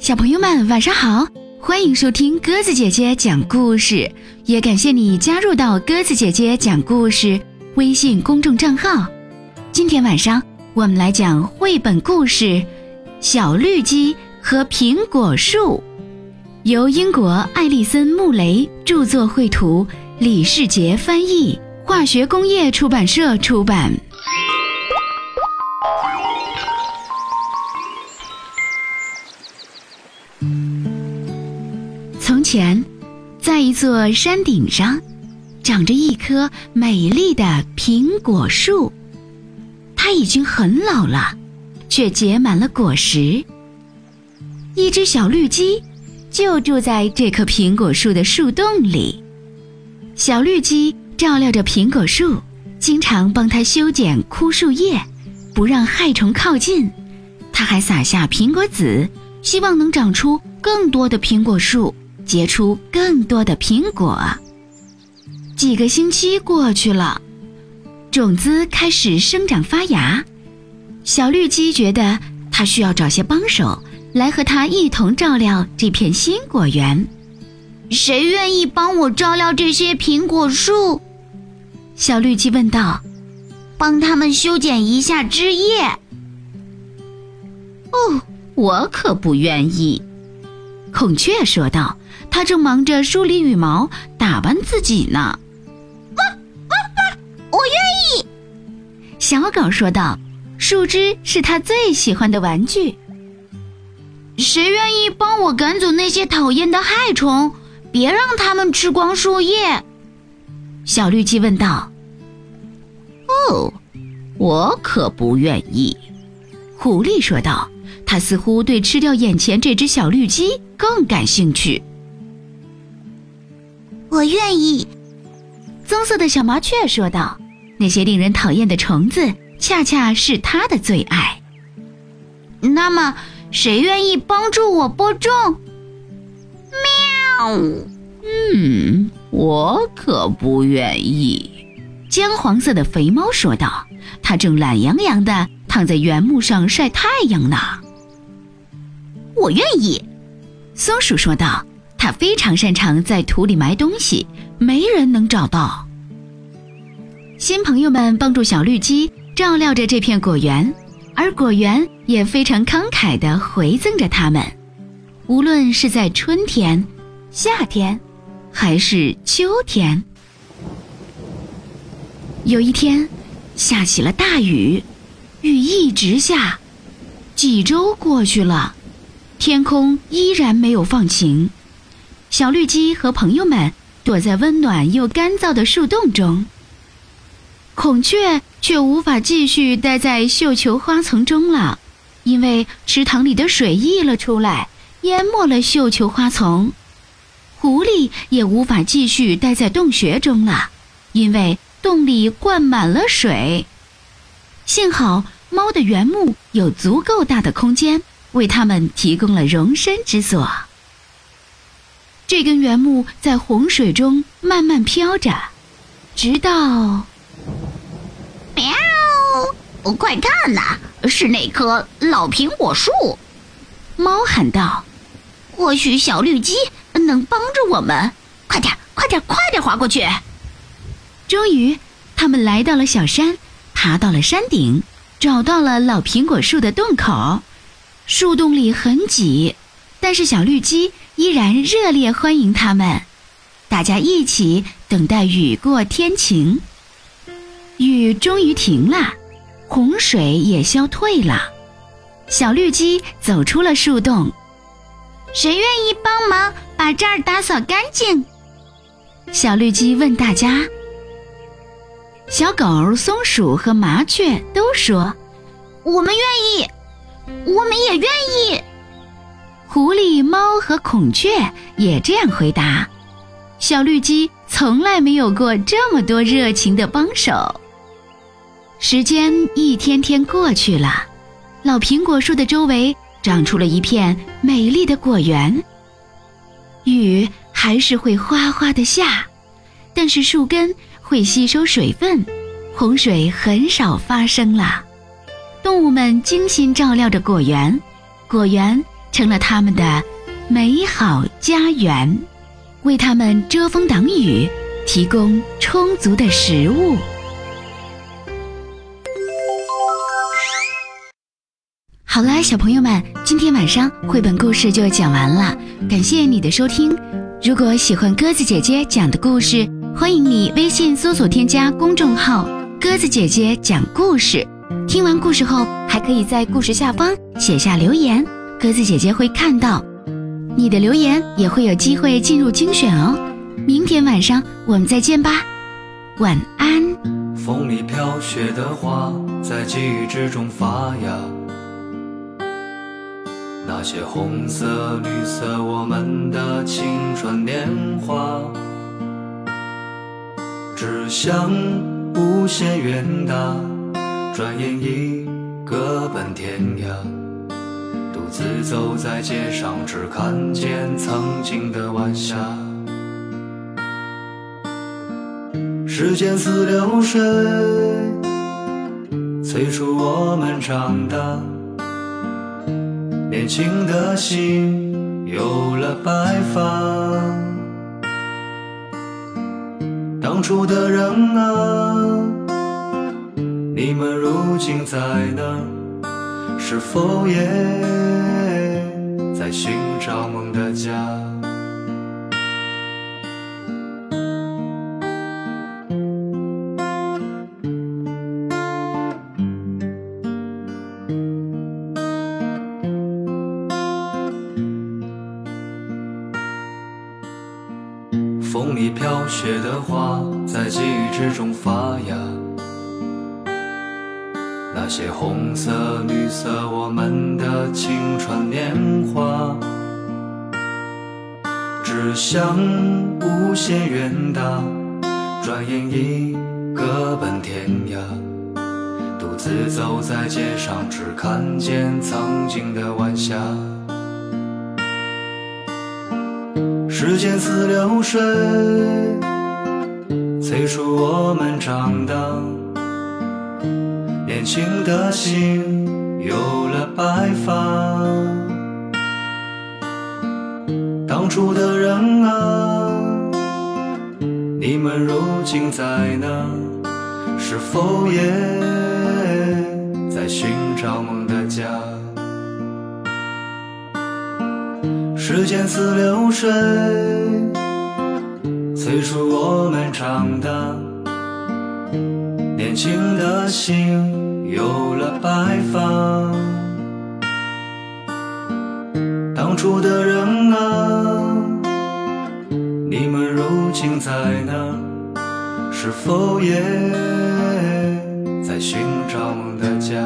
小朋友们晚上好，欢迎收听鸽子姐姐讲故事，也感谢你加入到鸽子姐姐讲故事微信公众账号。今天晚上我们来讲绘本故事《小绿鸡和苹果树》，由英国艾丽森·穆雷著作绘图，李世杰翻译，化学工业出版社出版。从前，在一座山顶上，长着一棵美丽的苹果树。它已经很老了，却结满了果实。一只小绿鸡就住在这棵苹果树的树洞里。小绿鸡照料着苹果树，经常帮它修剪枯树叶，不让害虫靠近。它还撒下苹果籽，希望能长出更多的苹果树。结出更多的苹果。几个星期过去了，种子开始生长发芽。小绿鸡觉得它需要找些帮手来和它一同照料这片新果园。谁愿意帮我照料这些苹果树？小绿鸡问道。帮他们修剪一下枝叶。哦，我可不愿意。孔雀说道。他正忙着梳理羽毛、打扮自己呢。汪汪汪！我愿意。小狗说道：“树枝是它最喜欢的玩具。”谁愿意帮我赶走那些讨厌的害虫？别让它们吃光树叶。小绿鸡问道。“哦，我可不愿意。”狐狸说道。他似乎对吃掉眼前这只小绿鸡更感兴趣。我愿意，棕色的小麻雀说道：“那些令人讨厌的虫子，恰恰是它的最爱。”那么，谁愿意帮助我播种？喵！嗯，我可不愿意。姜黄色的肥猫说道：“它正懒洋洋的躺在原木上晒太阳呢。”我愿意，松鼠说道。它非常擅长在土里埋东西，没人能找到。新朋友们帮助小绿鸡照料着这片果园，而果园也非常慷慨地回赠着他们。无论是在春天、夏天，还是秋天。有一天，下起了大雨，雨一直下，几周过去了，天空依然没有放晴。小绿鸡和朋友们躲在温暖又干燥的树洞中，孔雀却无法继续待在绣球花丛中了，因为池塘里的水溢了出来，淹没了绣球花丛。狐狸也无法继续待在洞穴中了，因为洞里灌满了水。幸好猫的原木有足够大的空间，为它们提供了容身之所。这根原木在洪水中慢慢飘着，直到……喵！快看呐，是那棵老苹果树！猫喊道：“或许小绿鸡能帮助我们，快点，快点，快点滑过去！”终于，他们来到了小山，爬到了山顶，找到了老苹果树的洞口。树洞里很挤。但是小绿鸡依然热烈欢迎他们，大家一起等待雨过天晴。雨终于停了，洪水也消退了，小绿鸡走出了树洞。谁愿意帮忙把这儿打扫干净？小绿鸡问大家。小狗、松鼠和麻雀都说：“我们愿意，我们也愿意。”和孔雀也这样回答。小绿鸡从来没有过这么多热情的帮手。时间一天天过去了，老苹果树的周围长出了一片美丽的果园。雨还是会哗哗的下，但是树根会吸收水分，洪水很少发生了。动物们精心照料着果园，果园。成了他们的美好家园，为他们遮风挡雨，提供充足的食物。好啦，小朋友们，今天晚上绘本故事就讲完了，感谢你的收听。如果喜欢鸽子姐姐讲的故事，欢迎你微信搜索添加公众号“鸽子姐姐讲故事”。听完故事后，还可以在故事下方写下留言，鸽子姐姐会看到你的留言，也会有机会进入精选哦。明天晚上我们再见吧，晚安。风里飘雪的花，在记忆之中发芽。那些红色、绿色，我们的青春年华，志向无限远大，转眼已各奔天涯。独自走在街上，只看见曾经的晚霞。时间似流水，催促我们长大。年轻的心有了白发，当初的人啊，你们如今在哪？是否也在寻找梦的家？风里飘雪的花，在记忆之中发芽。那些红色、绿色，我们的青春年华。志向无限远大，转眼已各奔天涯。独自走在街上，只看见曾经的晚霞。时间似流水，催促我们长大。年轻的心有了白发。当初的人啊，你们如今在哪？是否也在寻找梦的家？时间似流水，催促我们长大。年轻的心有了白发。当初的人啊，你们如今在哪？是否也在寻找梦的家？